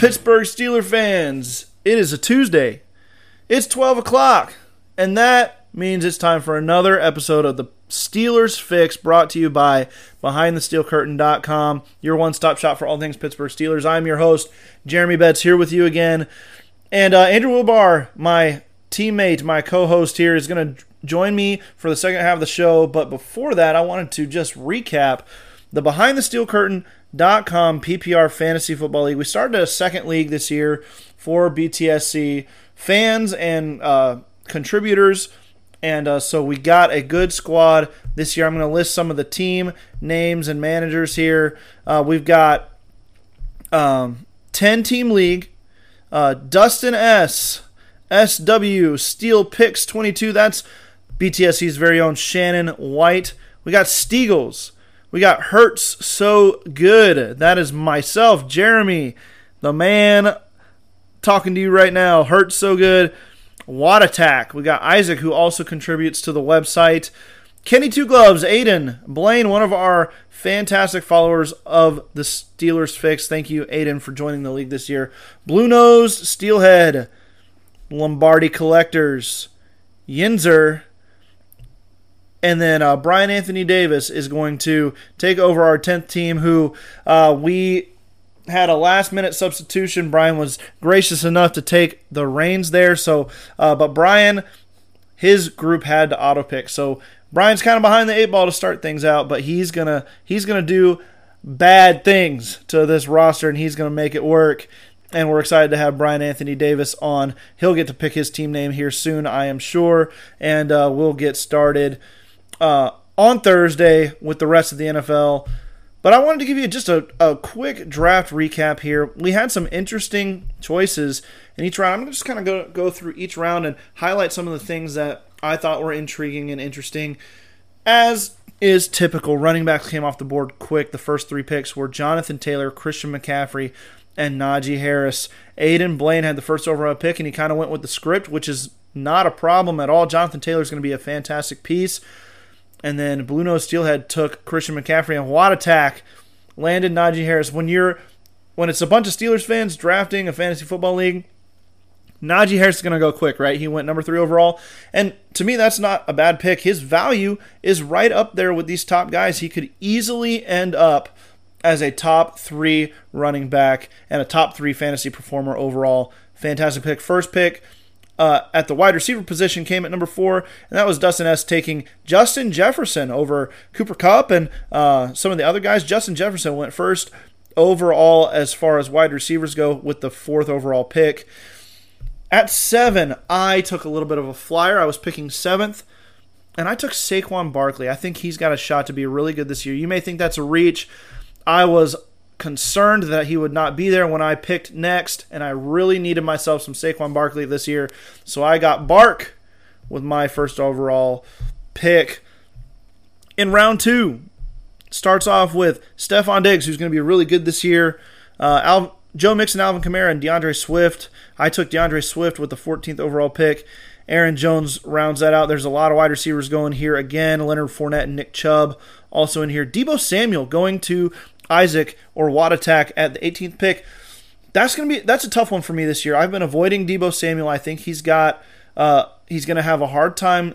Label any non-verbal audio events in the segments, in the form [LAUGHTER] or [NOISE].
Pittsburgh Steeler fans, it is a Tuesday. It's 12 o'clock, and that means it's time for another episode of the Steelers Fix brought to you by BehindTheSteelCurtain.com, your one stop shop for all things Pittsburgh Steelers. I'm your host, Jeremy Betts, here with you again. And uh, Andrew Wilbar, my teammate, my co host here, is going to join me for the second half of the show. But before that, I wanted to just recap the Behind the Steel Curtain Com PPR Fantasy Football League. We started a second league this year for BTSC fans and uh, contributors. And uh, so we got a good squad this year. I'm going to list some of the team names and managers here. Uh, we've got um, 10 team league. Uh, Dustin S. SW Steel Picks 22. That's BTSC's very own Shannon White. We got Steagles. We got Hurts So Good. That is myself, Jeremy, the man talking to you right now. Hurts So Good. Watt Attack. We got Isaac, who also contributes to the website. Kenny Two Gloves, Aiden, Blaine, one of our fantastic followers of the Steelers Fix. Thank you, Aiden, for joining the league this year. Blue Nose, Steelhead, Lombardi Collectors, Yinzer, and then uh, Brian Anthony Davis is going to take over our 10th team, who uh, we had a last minute substitution. Brian was gracious enough to take the reins there. So, uh, but Brian, his group had to auto pick. So Brian's kind of behind the eight ball to start things out, but he's gonna he's gonna do bad things to this roster, and he's gonna make it work. And we're excited to have Brian Anthony Davis on. He'll get to pick his team name here soon, I am sure, and uh, we'll get started uh, on Thursday with the rest of the NFL. But I wanted to give you just a, a quick draft recap here. We had some interesting choices in each round. I'm going to just kind of go, go through each round and highlight some of the things that I thought were intriguing and interesting. As is typical, running backs came off the board quick. The first three picks were Jonathan Taylor, Christian McCaffrey, and Najee Harris. Aiden Blaine had the first overall pick, and he kind of went with the script, which is not a problem at all. Jonathan Taylor is going to be a fantastic piece. And then Blue Nose Steelhead took Christian McCaffrey and Watt Attack landed Najee Harris. When you're when it's a bunch of Steelers fans drafting a fantasy football league, Najee Harris is going to go quick, right? He went number three overall. And to me, that's not a bad pick. His value is right up there with these top guys. He could easily end up as a top three running back and a top three fantasy performer overall. Fantastic pick. First pick, uh, at the wide receiver position came at number four, and that was Dustin S. taking Justin Jefferson over Cooper Kupp and uh, some of the other guys. Justin Jefferson went first overall as far as wide receivers go with the fourth overall pick. At seven, I took a little bit of a flyer. I was picking seventh, and I took Saquon Barkley. I think he's got a shot to be really good this year. You may think that's a reach. I was concerned that he would not be there when I picked next, and I really needed myself some Saquon Barkley this year. So I got Bark with my first overall pick. In round two, starts off with Stefon Diggs, who's going to be really good this year. Uh, Al- Joe Mixon, Alvin Kamara, and DeAndre Swift. I took DeAndre Swift with the 14th overall pick. Aaron Jones rounds that out. There's a lot of wide receivers going here again. Leonard Fournette and Nick Chubb also in here. Deebo Samuel going to Isaac or Watt Attack at the 18th pick. That's gonna be that's a tough one for me this year. I've been avoiding Deebo Samuel. I think he's got uh, he's gonna have a hard time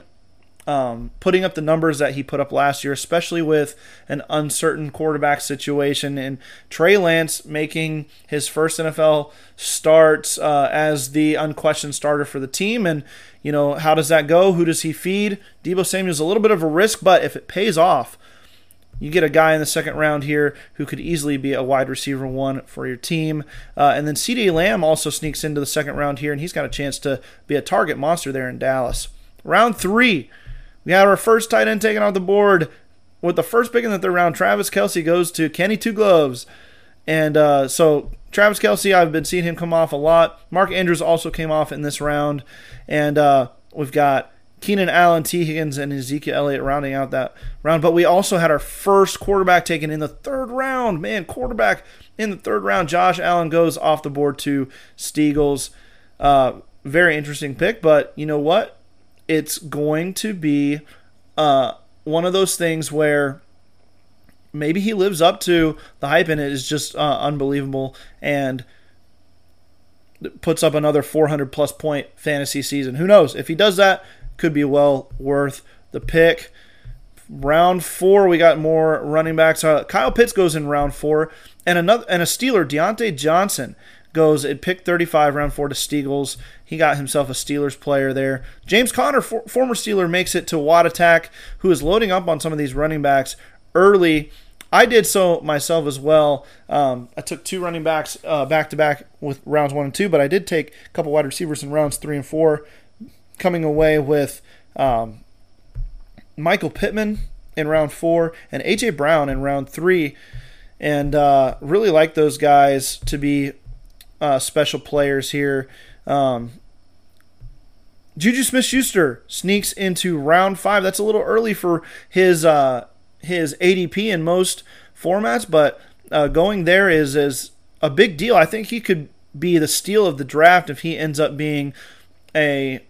um, putting up the numbers that he put up last year, especially with an uncertain quarterback situation and Trey Lance making his first NFL starts uh, as the unquestioned starter for the team. And, you know, how does that go? Who does he feed? Deebo Samuel's a little bit of a risk, but if it pays off, you get a guy in the second round here who could easily be a wide receiver one for your team. Uh, and then CeeDee Lamb also sneaks into the second round here, and he's got a chance to be a target monster there in Dallas. Round three, we have our first tight end taken off the board. With the first pick in the third round, Travis Kelce goes to Kenny Two Gloves. And uh, so Travis Kelce, I've been seeing him come off a lot. Mark Andrews also came off in this round. And uh, we've got Keenan Allen, Tee Higgins, and Ezekiel Elliott rounding out that round. But we also had our first quarterback taken in the third round. Man, quarterback in the third round. Josh Allen goes off the board to Steagles. Uh, very interesting pick, but you know what? It's going to be uh, one of those things where maybe he lives up to the hype and it is just uh, unbelievable and puts up another 400 plus point fantasy season. Who knows? If he does that, could be well worth the pick. Round four, we got more running backs. Uh, Kyle Pitts goes in round four, and another and a Steeler, Diontae Johnson, goes at pick 35, round four to Steagles. He got himself a Steelers player there. James Conner, for, former Steeler, makes it to Watt Attack, who is loading up on some of these running backs early. I did so myself as well. Um, I took two running backs back to back with rounds one and two, but I did take a couple wide receivers in rounds three and four coming away with um, Michael Pittman in round four and AJ Brown in round three, and uh, really like those guys to be uh, special players here. Um, Juju Smith-Schuster sneaks into round five. That's a little early for his uh, his ADP in most formats, but uh, going there is is a big deal. I think he could be the steal of the draft if he ends up being a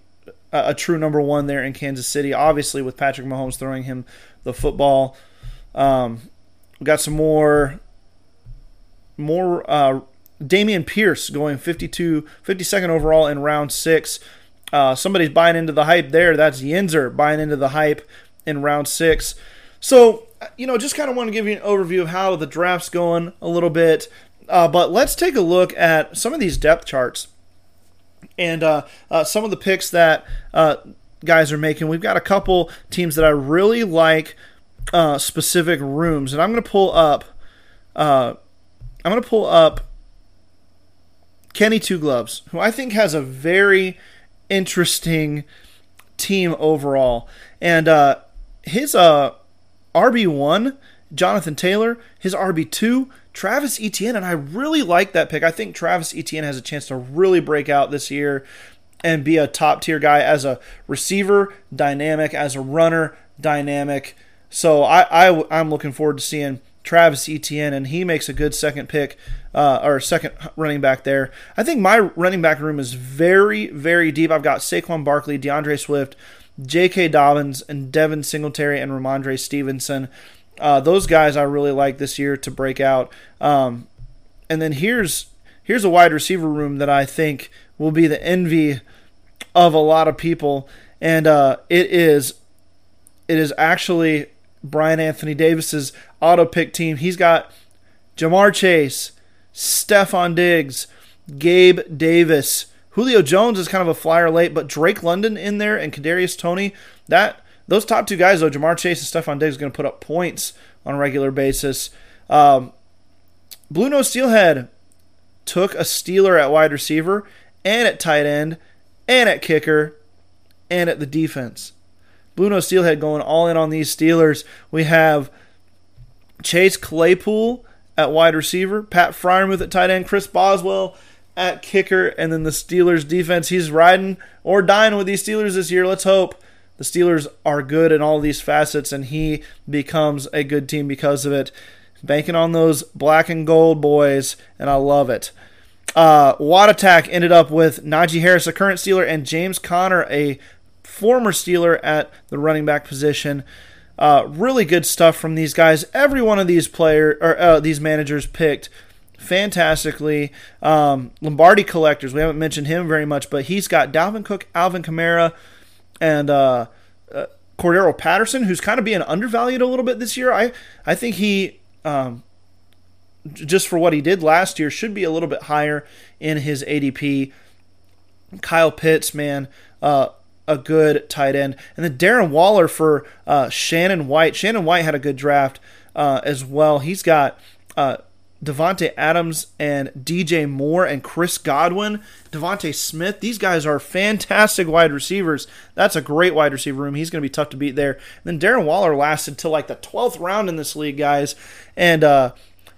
a true number one there in Kansas City. Obviously, with Patrick Mahomes throwing him the football, um, we got some more more uh, Dameon Pierce going 52, 52nd overall in round six. Uh, somebody's buying into the hype there. That's Yinzer buying into the hype in round six. So, you know, just kind of want to give you an overview of how the draft's going a little bit. Uh, but let's take a look at some of these depth charts and uh, uh, some of the picks that uh, guys are making. We've got a couple teams that I really like uh, specific rooms, and I'm going to pull up. Uh, I'm going to pull up Kenny Two Gloves, who I think has a very interesting team overall, and uh, his RB one, Jonathan Taylor, his RB two. Travis Etienne, and I really like that pick. I think Travis Etienne has a chance to really break out this year and be a top tier guy as a receiver, dynamic, as a runner, dynamic. So I, I I'm looking forward to seeing Travis Etienne, and he makes a good second pick uh, or second running back there. I think my running back room is very very deep. I've got Saquon Barkley, DeAndre Swift. J.K. Dobbins and Devin Singletary and Rhamondre Stevenson. Uh, those guys I really like this year to break out. Um, and then here's here's a wide receiver room that I think will be the envy of a lot of people, and uh, it is it is actually Brian Anthony Davis's auto pick team. He's got Ja'Marr Chase, Stefon Diggs, Gabe Davis. Julio Jones is kind of a flyer late, but Drake London in there and Kadarius Toney, that those top two guys, though, Ja'Marr Chase and Stefon Diggs, going to put up points on a regular basis. Um, Blue Nose Steelhead took a Steeler at wide receiver and at tight end and at kicker and at the defense. Blue Nose Steelhead going all in on these Steelers. We have Chase Claypool at wide receiver, Pat Freiermuth at tight end, Chris Boswell at kicker, and then the Steelers defense. He's riding or dying with these Steelers this year. Let's hope the Steelers are good in all these facets, and he becomes a good team because of it. Banking on those black and gold boys, and I love it. Uh, Watt Attack ended up with Najee Harris, a current Steeler, and James Conner, a former Steeler, at the running back position. Uh, really good stuff from these guys. Every one of these player or uh, these managers picked fantastically. Um, Lombardi collectors, we haven't mentioned him very much, but he's got Dalvin Cook, Alvin Kamara, and uh, uh, Cordarrelle Patterson, who's kind of being undervalued a little bit this year. I I think he. Um, just for what he did last year, should be a little bit higher in his ADP. Kyle Pitts, man, uh, a good tight end. And then Darren Waller for uh, Shannon White. Shannon White had a good draft uh, as well. He's got uh, Davante Adams and DJ Moore and Chris Godwin, DeVonta Smith. These guys are fantastic wide receivers. That's a great wide receiver room. He's going to be tough to beat there. And then Darren Waller lasted till like the 12th round in this league, guys. And uh,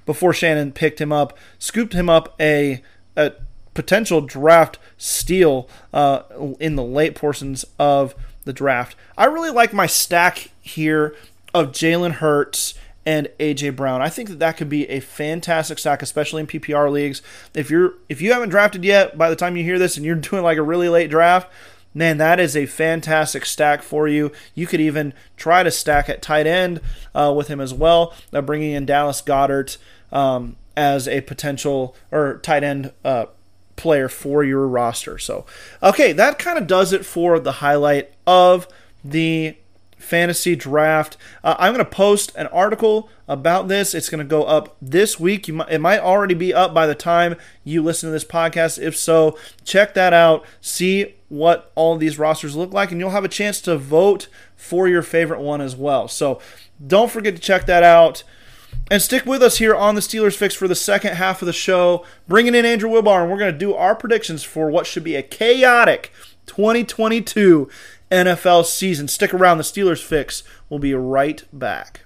before Shannon picked him up, scooped him up a, a potential draft steal uh, in the late portions of the draft. I really like my stack here of Jalen Hurts and AJ Brown. I think that that could be a fantastic stack, especially in PPR leagues. If you're if you haven't drafted yet, by the time you hear this and you're [LAUGHS] doing like a really late draft, man, that is a fantastic stack for you. You could even try to stack at tight end uh, with him as well, uh, bringing in Dallas Goedert um, as a potential or tight end uh, player for your roster. So, okay, that kind of does it for the highlight of the fantasy draft. Uh, I'm going to post an article about this. It's going to go up this week. Might, it might already be up by the time you listen to this podcast. If so, check that out. See what all these rosters look like, and you'll have a chance to vote for your favorite one as well. So don't forget to check that out. And stick with us here on the Steelers Fix for the second half of the show. Bringing in Andrew Wilbar, and we're going to do our predictions for what should be a chaotic 2022 NFL season. Stick around, the Steelers Fix. We'll be right back.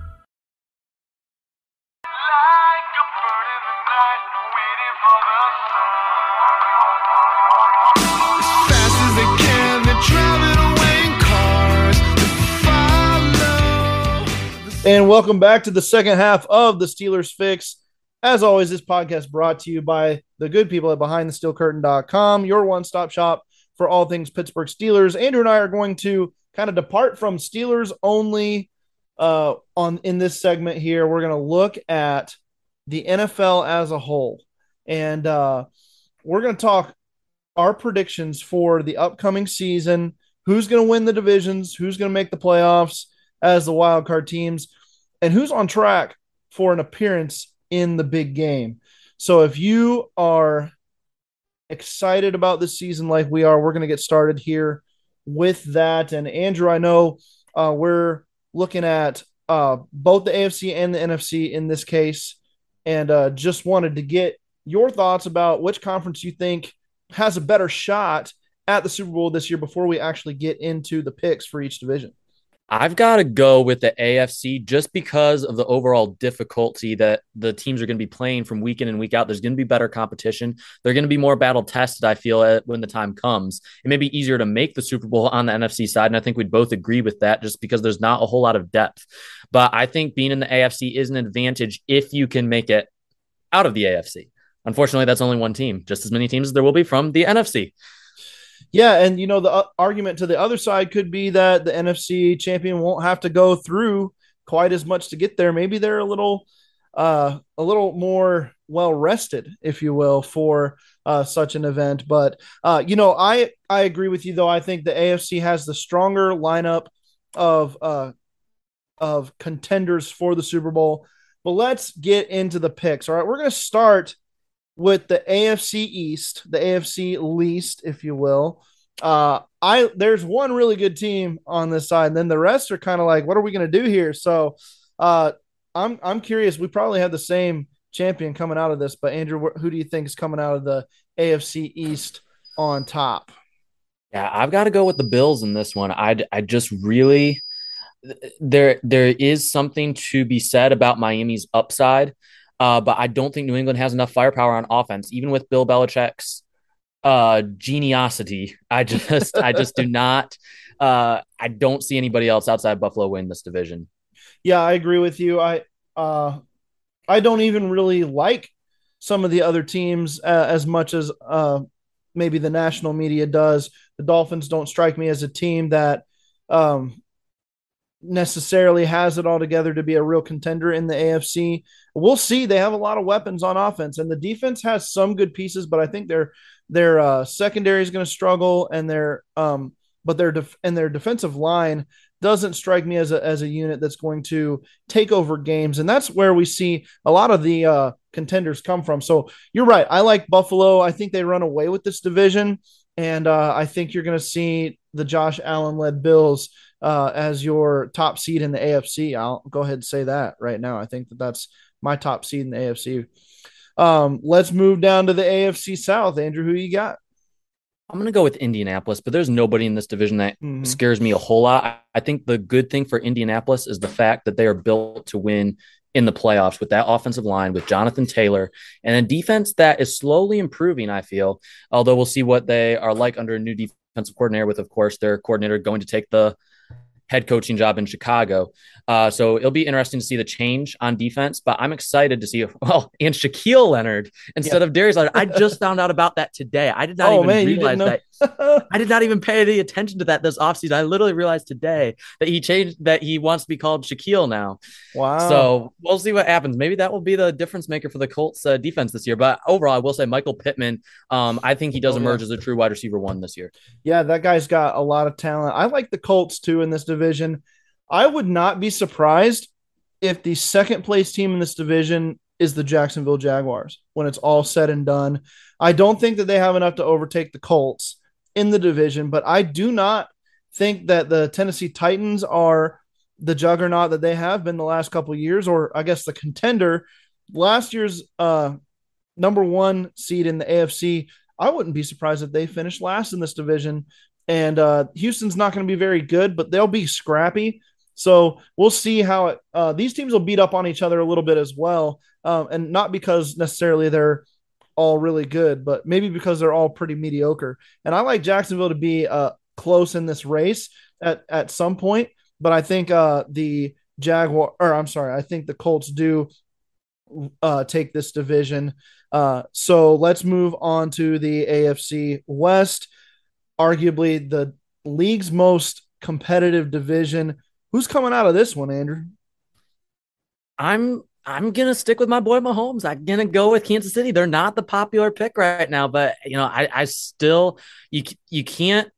And welcome back to the second half of the Steelers Fix. As always, this podcast brought to you by the good people at BehindTheSteelCurtain.com, your one-stop shop for all things Pittsburgh Steelers. Andrew and I are going to kind of depart from Steelers only uh, on in this segment here. We're going to look at the NFL as a whole, and uh, we're going to talk our predictions for the upcoming season. Who's going to win the divisions? Who's going to make the playoffs? As the wild card teams and who's on track for an appearance in the big game. So if you are excited about this season like we are, we're going to get started here with that. And Andrew, I know uh, we're looking at uh, both the AFC and the NFC in this case, and uh, just wanted to get your thoughts about which conference you think has a better shot at the Super Bowl this year before we actually get into the picks for each division. I've got to go with the AFC just because of the overall difficulty that the teams are going to be playing from week in and week out. There's going to be better competition. They're going to be more battle tested, I feel, when the time comes. It may be easier to make the Super Bowl on the NFC side. And I think we'd both agree with that just because there's not a whole lot of depth. But I think being in the AFC is an advantage if you can make it out of the AFC. Unfortunately, that's only one team, just as many teams as there will be from the NFC. Yeah, and you know the uh, argument to the other side could be that the NFC champion won't have to go through quite as much to get there. Maybe they're a little uh a little more well rested, if you will, for uh, such an event. But uh, you know, I I agree with you though. I think the AFC has the stronger lineup of uh of contenders for the Super Bowl. But let's get into the picks. All right, we're going to start with the AFC East, the AFC least, if you will. Uh, I there's one really good team on this side, and then the rest are kind of like, what are we going to do here? So, uh, I'm I'm curious. We probably have the same champion coming out of this, but Andrew, who do you think is coming out of the AFC East on top? Yeah, I've got to go with the Bills in this one. I I just really there there is something to be said about Miami's upside. Uh, but I don't think New England has enough firepower on offense, even with Bill Belichick's uh, geniosity. I [LAUGHS] just, I just do not uh, I don't see anybody else outside Buffalo win this division. Yeah, I agree with you. I uh, I don't even really like some of the other teams uh, as much as uh, maybe the national media does. The Dolphins don't strike me as a team that um, necessarily has it all together to be a real contender in the AFC. We'll see. They have a lot of weapons on offense, and the defense has some good pieces, but I think their their uh, secondary is going to struggle, and their um, but their def- and their defensive line doesn't strike me as a as a unit that's going to take over games, and that's where we see a lot of the uh, contenders come from. So you're right. I like Buffalo. I think they run away with this division, and uh, I think you're going to see the Josh Allen led Bills uh, as your top seed in the AFC. I'll go ahead and say that right now. I think that that's my top seed in the AFC. Um, let's move down to the AFC South. Andrew, who you got? I'm going to go with Indianapolis, but there's nobody in this division that mm-hmm. scares me a whole lot. I, think the good thing for Indianapolis is the fact that they are built to win in the playoffs with that offensive line with Jonathan Taylor and a defense that is slowly improving, I feel. Although we'll see what they are like under a new defensive coordinator, with, of course, their coordinator going to take the head coaching job in Chicago. Uh, so it'll be interesting to see the change on defense, but I'm excited to see, [LAUGHS] well, and Shaquille Leonard instead yeah. of Darius Leonard. I just found out about that today. I did not oh, even man, realize that. [LAUGHS] I did not even pay any attention to that this offseason. I literally realized today that he changed, that he wants to be called Shaquille now. Wow. So we'll see what happens. Maybe that will be the difference maker for the Colts uh, defense this year. But overall, I will say Michael Pittman, um, I think he does oh, emerge as a true wide receiver one this year. Yeah, that guy's got a lot of talent. I like the Colts too in this division. I would not be surprised if the second place team in this division is the Jacksonville Jaguars when it's all said and done. I don't think that they have enough to overtake the Colts in the division, but I do not think that the Tennessee Titans are the juggernaut that they have been the last couple years, or I guess the contender. Last year's uh, number one seed in the AFC, I wouldn't be surprised if they finished last in this division. And uh, Houston's not going to be very good, but they'll be scrappy. So we'll see how it, uh, these teams will beat up on each other a little bit as well. Um, and not because necessarily they're all really good, but maybe because they're all pretty mediocre. And I like Jacksonville to be uh, close in this race at, at some point, but I think uh, the Jaguar, or I'm sorry, I think the Colts do uh, take this division. Uh, so let's move on to the AFC West, arguably the league's most competitive division. Who's coming out of this one, Andrew? I'm I'm gonna stick with my boy Mahomes. I'm gonna go with Kansas City. They're not the popular pick right now, but you know, I, I still you you can't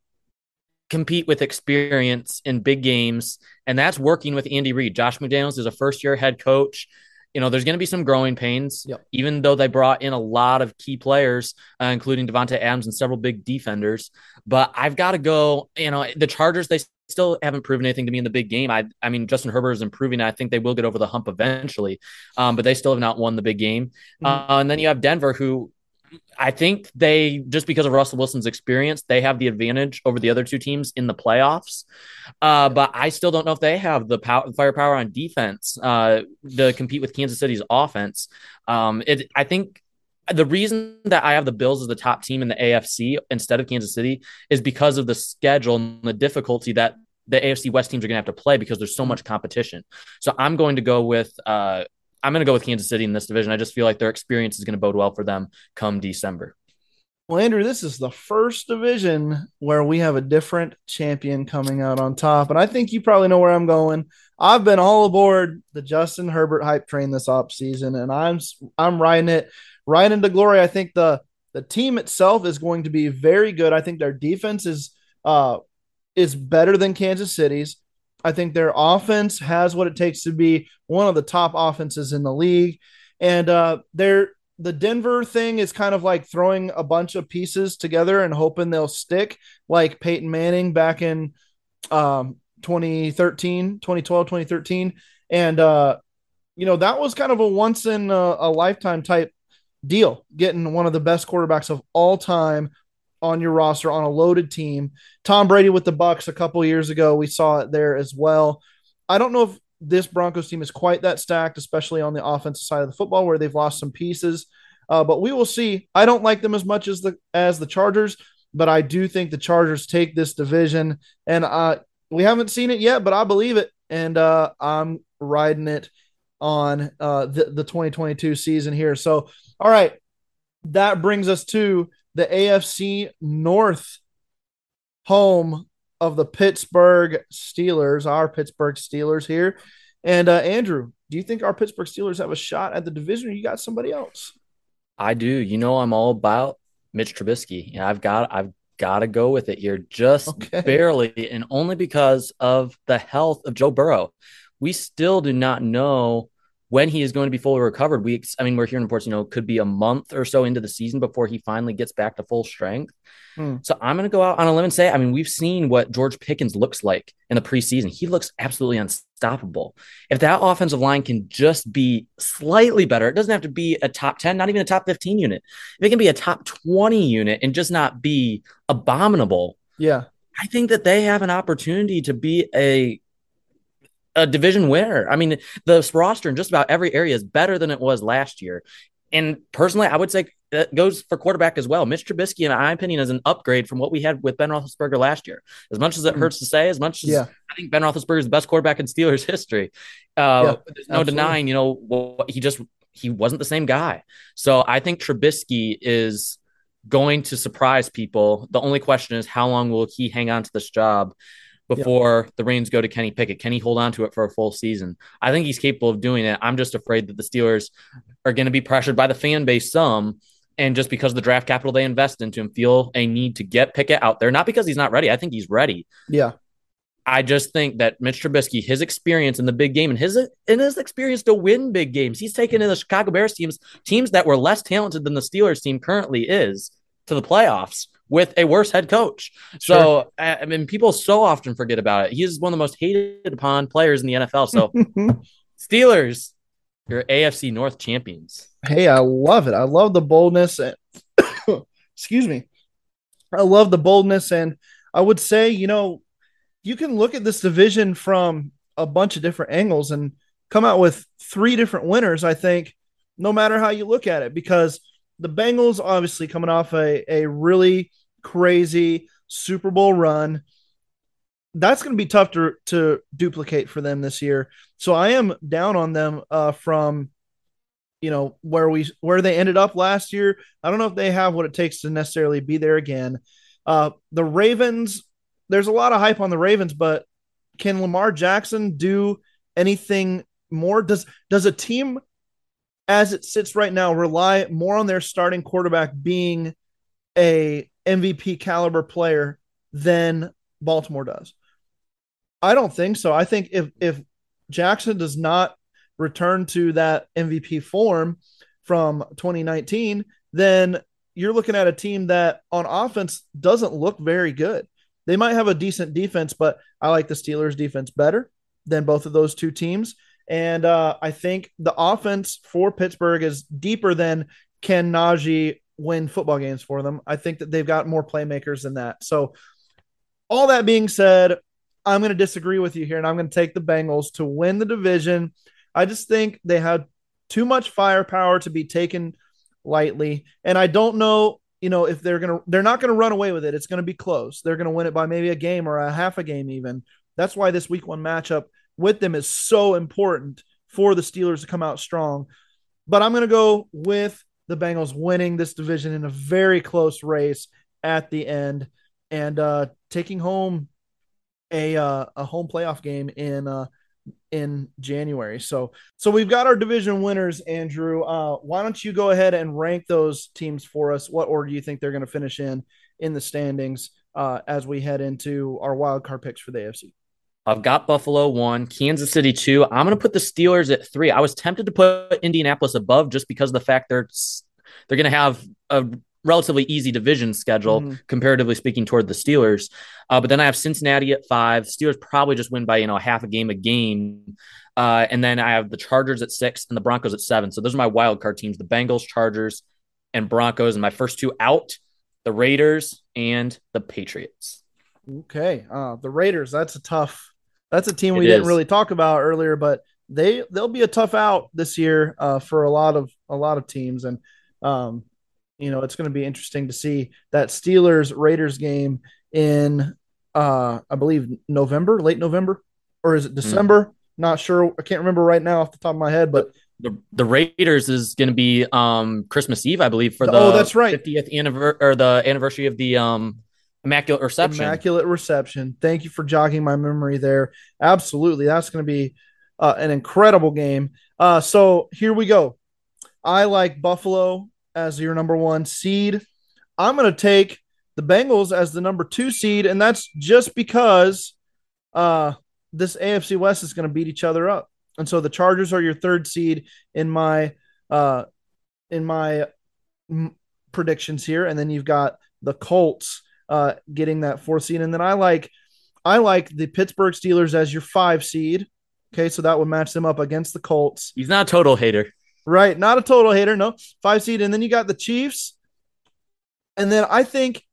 compete with experience in big games, and that's working with Andy Reid. Josh McDaniels is a first year head coach. You know, there's going to be some growing pains, yep. even though they brought in a lot of key players, uh, including Davante Adams and several big defenders. But I've got to go. You know, the Chargers they still haven't proven anything to me in the big game. I I mean, Justin Herbert is improving. I think they will get over the hump eventually, um, but they still have not won the big game. Mm-hmm. Uh, and then you have Denver, who I think they just because of Russell Wilson's experience, they have the advantage over the other two teams in the playoffs. Uh, but I still don't know if they have the power, firepower on defense uh, to compete with Kansas City's offense. Um, it, I think the reason that I have the Bills as the top team in the AFC instead of Kansas City is because of the schedule and the difficulty that the AFC West teams are going to have to play because there's so much competition. So I'm going to go with uh, I'm going to go with Kansas City in this division. I just feel like their experience is going to bode well for them come December. Well, Andrew, this is the first division where we have a different champion coming out on top. And I think you probably know where I'm going. I've been all aboard the Justin Herbert hype train this off season, and I'm I'm riding it right into glory. I think the the team itself is going to be very good. I think their defense is uh is better than Kansas City's. I think their offense has what it takes to be one of the top offenses in the league. And uh, they're the Denver thing is kind of like throwing a bunch of pieces together and hoping they'll stick, like Peyton Manning back in um, 2013, 2012, 2013. And, uh, you know, that was kind of a once in a, a lifetime type deal, getting one of the best quarterbacks of all time on your roster on a loaded team. Tom Brady with the Bucs a couple years ago, we saw it there as well. I don't know if this Broncos team is quite that stacked, especially on the offensive side of the football where they've lost some pieces. Uh, but we will see. I don't like them as much as the as the Chargers. but I do think the Chargers take this division, and uh, we haven't seen it yet, but I believe it, and uh, I'm riding it on uh, the, the 2022 season here. So, all right, that brings us to the AFC North home of the Pittsburgh Steelers, our Pittsburgh Steelers here. And uh, Andrew, do you think our Pittsburgh Steelers have a shot at the division, or you got somebody else? I do. You know, I'm all about Mitch Trubisky. I've got I've got to go with it here, just okay. barely, and only because of the health of Joe Burrow. We still do not know when he is going to be fully recovered. We, I mean, we're hearing reports, you know, could be a month or so into the season before he finally gets back to full strength. Hmm. So I'm going to go out on a limb and say, I mean, we've seen what George Pickens looks like in the preseason. He looks absolutely unstoppable. If that offensive line can just be slightly better, it doesn't have to be a top 10, not even a top 15 unit. If it can be a top 20 unit and just not be abominable. Yeah. I think that they have an opportunity to be a a division winner. I mean, the roster in just about every area is better than it was last year. And personally, I would say that goes for quarterback as well. Mitch Trubisky, in my opinion, is an upgrade from what we had with Ben Roethlisberger last year. As much as it hmm. hurts to say, as much as yeah. I think Ben Roethlisberger is the best quarterback in Steelers [LAUGHS] history, uh, yeah, there's no absolutely. denying, you know, he just he wasn't the same guy. So I think Trubisky is going to surprise people. The only question is how long will he hang on to this job? Before the reins go to Kenny Pickett. Can he hold on to it for a full season? I think he's capable of doing it. I'm just afraid that the Steelers are going to be pressured by the fan base some. And just because of the draft capital they invest into him, feel a need to get Pickett out there. Not because he's not ready. I think he's ready. Yeah. I just think that Mitch Trubisky, his experience in the big game and his in his experience to win big games, he's taken in the Chicago Bears teams, teams that were less talented than the Steelers team currently is, to the playoffs with a worse head coach. Sure. So I mean, people so often forget about it. He's one of the most hated upon players in the NFL. So [LAUGHS] Steelers, your AFC North champions. Hey, I love it. I love the boldness. And, [COUGHS] excuse me. I love the boldness, and I would say, you know, you can look at this division from a bunch of different angles and come out with three different winners. I think, no matter how you look at it, because the Bengals obviously coming off a, a really crazy Super Bowl run. That's going to be tough to, to duplicate for them this year. So I am down on them uh, from you know where we where they ended up last year. I don't know if they have what it takes to necessarily be there again. Uh, the Ravens, there's a lot of hype on the Ravens, but can Lamar Jackson do anything more? Does does a team as it sits right now, rely more on their starting quarterback being a MVP caliber player than Baltimore does. I don't think so. I think if if Jackson does not return to that MVP form from 2019, then you're looking at a team that on offense doesn't look very good. They might have a decent defense, but I like the Steelers defense better than both of those two teams. And uh, I think the offense for Pittsburgh is deeper than can Najee win football games for them. I think that they've got more playmakers than that. So, all that being said, I'm going to disagree with you here, and I'm going to take the Bengals to win the division. I just think they had too much firepower to be taken lightly, and I don't know, you know, if they're gonna they're not going to run away with it. It's going to be close. They're going to win it by maybe a game or a half a game, even. That's why this week one matchup with them is so important for the Steelers to come out strong. But I'm going to go with the Bengals winning this division in a very close race at the end and uh, taking home a uh, a home playoff game in uh, in January. So so we've got our division winners, Andrew. Uh, why don't you go ahead and rank those teams for us? What order do you think they're going to finish in in the standings uh, as we head into our wild card picks for the AFC? I've got Buffalo one, Kansas City two. I'm going to put the Steelers at three. I was tempted to put Indianapolis above just because of the fact they're they're going to have a relatively easy division schedule, mm-hmm. comparatively speaking, toward the Steelers. Uh, but then I have Cincinnati at five. Steelers probably just win by you know half a game a game. Uh, and then I have the Chargers at six and the Broncos at seven. So those are my wild card teams: the Bengals, Chargers, and Broncos. And my first two out: the Raiders and the Patriots. Okay, uh, the Raiders. That's a tough that's a team we it didn't is. really talk about earlier, but they they'll be a tough out this year uh, for a lot of a lot of teams. And um, you know, it's going to be interesting to see that Steelers Raiders game in, uh, I believe November, late November, or is it December? Mm. Not sure. I can't remember right now off the top of my head, but the the Raiders is going to be um Christmas Eve, I believe, for the oh that's right 50th anniversary or the anniversary of the um Immaculate Reception. Immaculate Reception. Thank you for jogging my memory there. Absolutely, that's going to be uh, an incredible game. Uh, so here we go. I like Buffalo as your number one seed. I'm going to take the Bengals as the number two seed, and that's just because uh, this AFC West is going to beat each other up. And so the Chargers are your third seed in my uh, in my m- predictions here, and then you've got the Colts uh, getting that fourth seed, and then I like I like the Pittsburgh Steelers as your five seed. Okay, so that would match them up against the Colts. He's not a total hater. Right, not a total hater, no. Five seed. And then you got the Chiefs. And then I think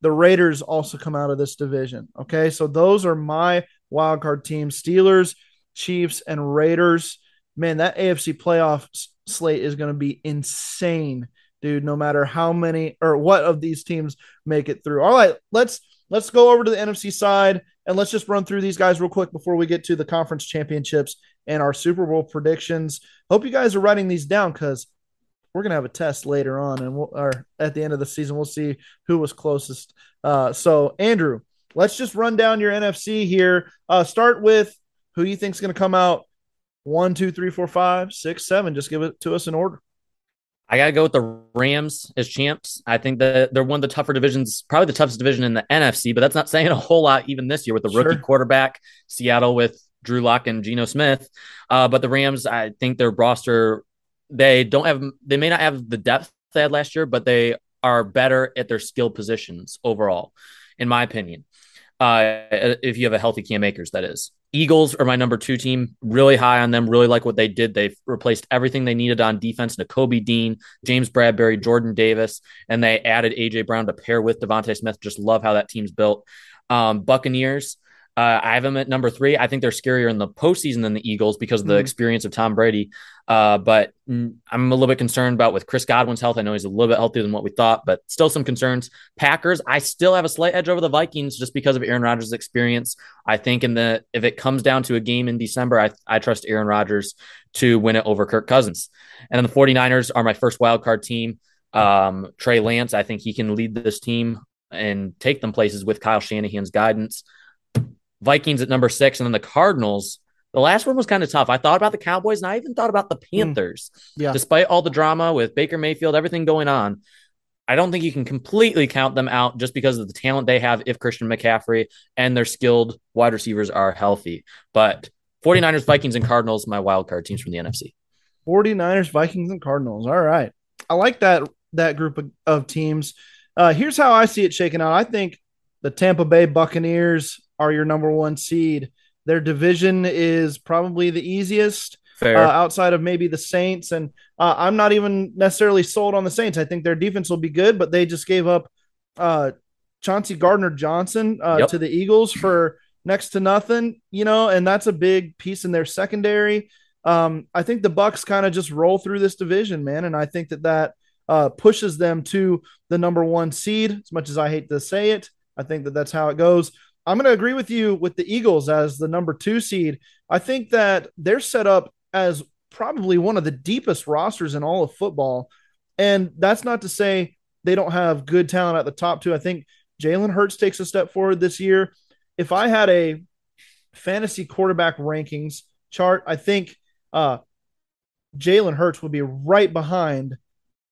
the Raiders also come out of this division. Okay, so those are my wild card teams Steelers, Chiefs, and Raiders. Man, that AFC playoff slate is going to be insane, dude, no matter how many or what of these teams make it through. All right, let's let's go over to the NFC side and let's just run through these guys real quick before we get to the conference championships and our Super Bowl predictions. Hope you guys are writing these down because we're gonna have a test later on, and we'll, or at the end of the season, we'll see who was closest. Uh, so, Andrew, let's just run down your NFC here. Uh, start with who you think is going to come out one, two, three, four, five, six, seven. Just give it to us in order. I got to go with the Rams as champs. I think that they're one of the tougher divisions, probably the toughest division in the NFC, but that's not [LAUGHS] saying a whole lot even this year with the rookie quarterback, Seattle with Drew Lock and Geno Smith. Uh, but the Rams, I think their roster, they don't have, they may not have the depth they had last year, but they are better at their skill positions overall, in my opinion. Uh, if you have a healthy Cam Akers, that is. Eagles are my number two team. Really high on them. Really like what they did. They've replaced everything they needed on defense. Nakobe Dean, James Bradberry, Jordan Davis, and they added AJ Brown to pair with DeVonta Smith. Just love how that team's built. Um, Buccaneers. Uh, I have them at number three. I think they're scarier in the postseason than the Eagles because of the mm-hmm. experience of Tom Brady. Uh, but I'm a little bit concerned about with Chris Godwin's health. I know he's a little bit healthier than what we thought, but still some concerns. Packers, I still have a slight edge over the Vikings just because of Aaron Rodgers' experience. I think in the if it comes down to a game in December, I, I trust Aaron Rodgers to win it over Kirk Cousins. And then the 49ers are my first wild card team. Um, Trey Lance, I think he can lead this team and take them places with Kyle Shanahan's guidance. Vikings at number six, and then the Cardinals. The last one was kind of tough. I thought about the Cowboys, and I even thought about the hmm. Panthers. Mm, yeah. Despite all the drama with Baker Mayfield, everything going on, I don't think you can completely count them out just because of the talent they have if Christian McCaffrey and their skilled wide receivers are healthy. But 49ers, Vikings, and Cardinals, my wild card teams from the NFC. 49ers, Vikings, and Cardinals. All right. I like that that group of, of teams. Uh, here's how I see it shaking out. I think the Tampa Bay Buccaneers are your number one seed. Their division is probably the easiest uh, outside of maybe the Saints. And uh, I'm not even necessarily sold on the Saints. I think their defense will be good, but they just gave up uh, Chauncey Gardner Johnson uh, yep. to the Eagles for next to nothing, you know, and that's a big piece in their secondary. Um, I think the Bucs kind of just roll through this division, man, and I think that that uh, pushes them to the number one seed. As much as I hate to say it, I think that that's how it goes. I'm going to agree with you with the Eagles as the number two seed. I think that they're set up as probably one of the deepest rosters in all of football. And that's not to say they don't have good talent at the top two. I think Jalen Hurts takes a step forward this year. If I had a fantasy quarterback rankings chart, I think uh, Jalen Hurts would be right behind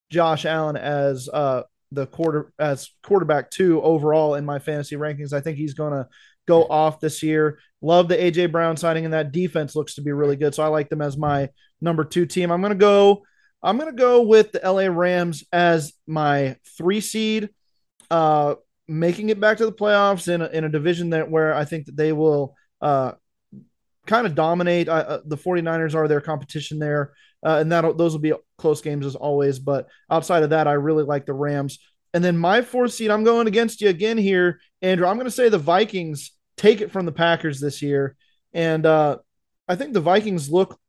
Josh Allen as uh, the quarter as quarterback two overall in my fantasy rankings. I think he's going to go off this year. Love the AJ Brown signing, and that defense looks to be really good. So I like them as my number two team. I'm going to go. I'm going to go with the LA Rams as my three seed, uh, making it back to the playoffs in a, in a division that where I think that they will uh, kind of dominate. Uh, the 49ers are their competition there uh, and that those will be close games as always. But outside of that, I really like the Rams. And then my fourth seed, I'm going against you again here, Andrew. I'm going to say the Vikings take it from the Packers this year, and uh, I think the Vikings look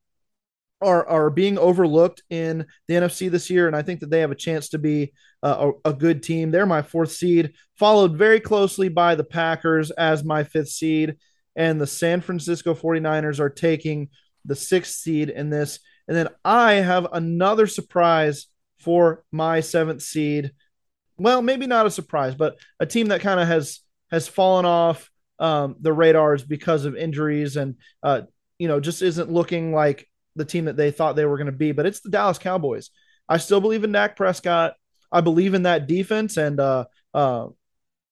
are are being overlooked in the NFC this year, and I think that they have a chance to be uh, a, a, good team. They're my fourth seed, followed very closely by the Packers as my fifth seed, and the San Francisco 49ers are taking the sixth seed in this. And then I have another surprise for my seventh seed. Well, maybe not a surprise, but a team that kind of has has fallen off um, the radars because of injuries and uh, you know just isn't looking like the team that they thought they were going to be. But it's the Dallas Cowboys. I still believe in Dak Prescott. I believe in that defense and uh, uh,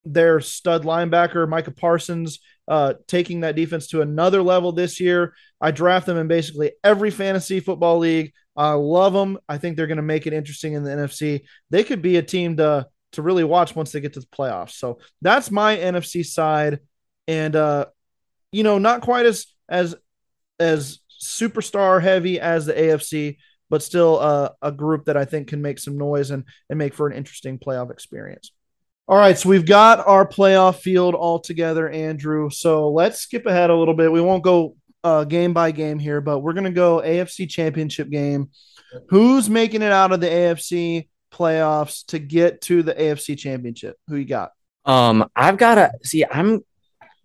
their stud linebacker Micah Parsons uh, taking that defense to another level this year. I draft them in basically every fantasy football league. I love them. I think they're going to make it interesting in the NFC. They could be a team to to really watch once they get to the playoffs. So that's my NFC side, and uh, you know, not quite as as as superstar heavy as the AFC, but still uh, a group that I think can make some noise and, and make for an interesting playoff experience. All right, so we've got our playoff field all together, Andrew. So let's skip ahead a little bit. We won't go uh, game by game here, but we're going to go AFC Championship game. Who's making it out of the AFC playoffs to get to the AFC Championship? Who you got? Um, I've got to see. I'm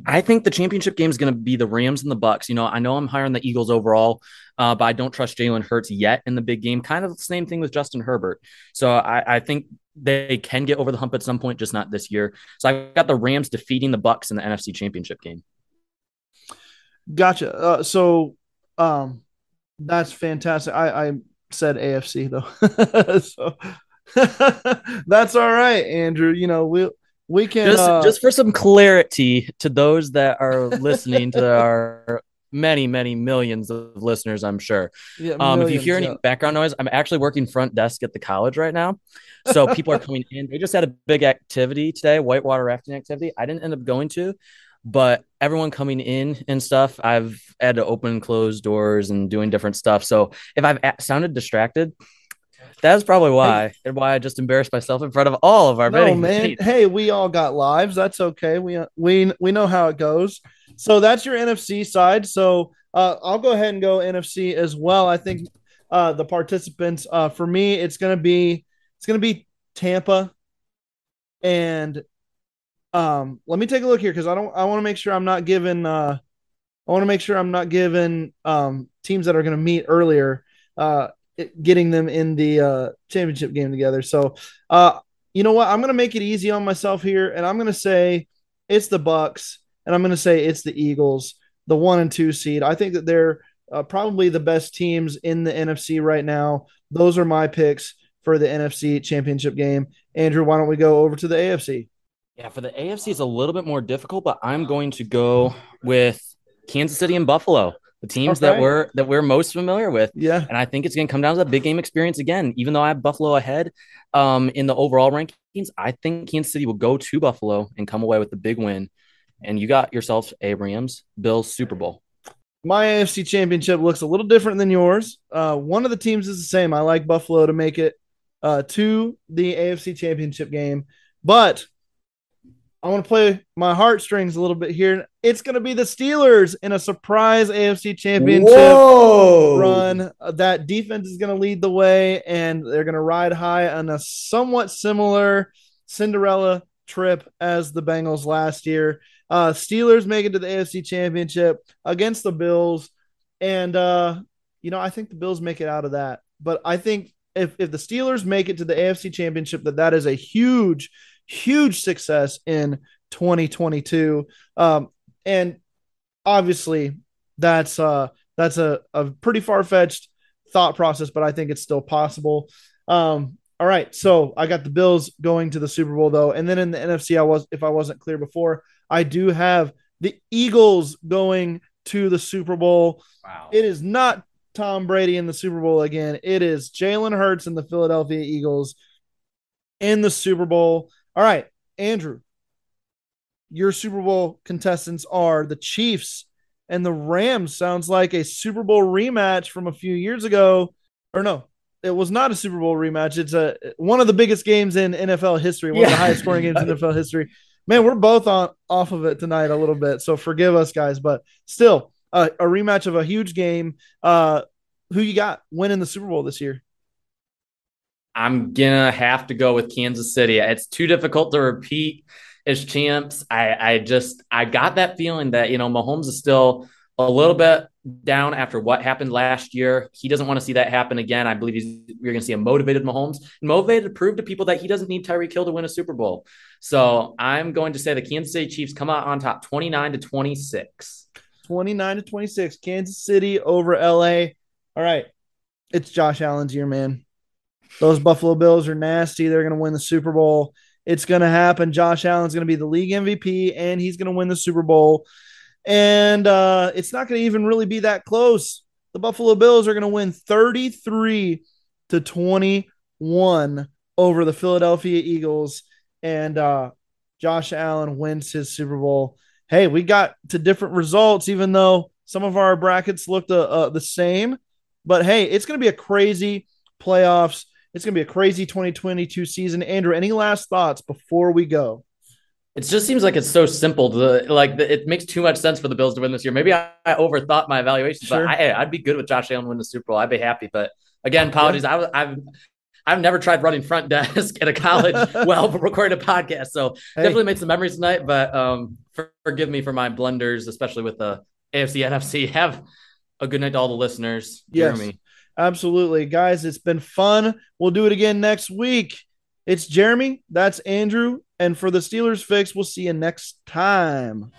I think the championship game is going to be the Rams and the Bucs. You know, I know I'm higher on the Eagles overall, uh, but I don't trust Jalen Hurts yet in the big game. Kind of the same thing with Justin Herbert. So I, I think they can get over the hump at some point, just not this year. So I got the Rams defeating the Bucs in the NFC Championship game. Gotcha. Uh, so um, that's fantastic. I, I said AFC though, [LAUGHS] so [LAUGHS] that's all right, Andrew. You know we'll we can just uh, just for some clarity to those that are listening to our [LAUGHS] many many millions of listeners i'm sure yeah, um, if you hear any yeah. background noise i'm actually working front desk at the college right now so people are coming in they just had a big activity today whitewater rafting activity i didn't end up going to but everyone coming in and stuff i've had to open close doors and doing different stuff so if i've sounded distracted that's probably why, hey, and why I just embarrassed myself in front of all of our no, man. Hey, we all got lives. That's okay. We we we know how it goes. So that's your NFC side. So uh, I'll go ahead and go NFC as well. I think uh, the participants uh, for me, it's gonna be it's gonna be Tampa, and um, let me take a look here because I don't I want to make sure I'm not giving uh, I want to make sure I'm not giving um, teams that are going to meet earlier uh, getting them in the uh, championship game together. So, uh, you know what? I'm going to make it easy on myself here, and I'm going to say it's the Bucs, and I'm going to say it's the Eagles, the one and two seed. I think that they're uh, probably the best teams in the NFC right now. Those are my picks for the NFC championship game. Andrew, why don't we go over to the AFC? Yeah, for the AFC, it's a little bit more difficult, but I'm going to go with Kansas City and Buffalo the teams okay. that we're that we're most familiar with. Yeah. And I think it's going to come down to the big game experience again. Even though I have Buffalo ahead um, in the overall rankings, I think Kansas City will go to Buffalo and come away with the big win. And you got yourself a Rams Bills Super Bowl. My AFC championship looks a little different than yours. Uh, one of the teams is the same. I like Buffalo to make it uh, to the AFC championship game, but I want to play my heartstrings a little bit here. It's going to be the Steelers in a surprise AFC championship Whoa. run. Uh, that defense is going to lead the way, and they're going to ride high on a somewhat similar Cinderella trip as the Bengals last year. Uh, Steelers make it to the AFC championship against the Bills. And, uh, you know, I think the Bills make it out of that. But I think if, if the Steelers make it to the AFC championship, that that is a huge – huge success in 2022. Um, and obviously, that's uh, that's a, a pretty far fetched thought process, but I think it's still possible. Um, all right, so I got the Bills going to the Super Bowl though, and then in the NFC, I was if I wasn't clear before, I do have the Eagles going to the Super Bowl. Wow. It is not Tom Brady in the Super Bowl again. It is Jalen Hurts and the Philadelphia Eagles in the Super Bowl. All right, Andrew, your Super Bowl contestants are the Chiefs and the Rams. Sounds like a Super Bowl rematch from a few years ago. Or no, it was not a Super Bowl rematch. It's a one of the biggest games in NFL history, one yeah. of the highest scoring games in NFL history. Man, we're both on off of it tonight a little bit, so forgive us, guys. But still, uh, a rematch of a huge game. Uh, who you got winning the Super Bowl this year? I'm gonna have to go with Kansas City. It's too difficult to repeat as champs. I, I just I got that feeling that you know Mahomes is still a little bit down after what happened last year. He doesn't want to see that happen again. I believe he's, you're going to see a motivated Mahomes, motivated to prove to people that he doesn't need Tyreek Hill to win a Super Bowl. So I'm going to say the Kansas City Chiefs come out on top 29 to 26. 29 to 26. Kansas City over LA. All right. It's Josh Allen's year, man. Those Buffalo Bills are nasty. They're going to win the Super Bowl. It's going to happen. Josh Allen's going to be the league MVP and he's going to win the Super Bowl. And uh, it's not going to even really be that close. The Buffalo Bills are going to win 33 to 21 over the Philadelphia Eagles. And uh, Josh Allen wins his Super Bowl. Hey, we got to different results, even though some of our brackets looked uh, uh, the same. But hey, it's going to be a crazy playoffs. It's going to be a crazy 2022 season. Andrew, any last thoughts before we go? It just seems like it's so simple. To, like it makes too much sense for the Bills to win this year. Maybe I, I overthought my evaluation, sure. but I, would be good with Josh Allen win the Super Bowl. I'd be happy. But again, apologies. Yeah. I, I've I've never tried running front [LAUGHS] desk at a college [LAUGHS] well recording a podcast, so hey. definitely made some memories tonight. But um, for, forgive me for my blunders, especially with the AFC NFC. Have a good night to all the listeners. Yes, absolutely, guys. It's been fun. We'll do it again next week. It's Jeremy. That's Andrew. And for the Steelers fix, we'll see you next time.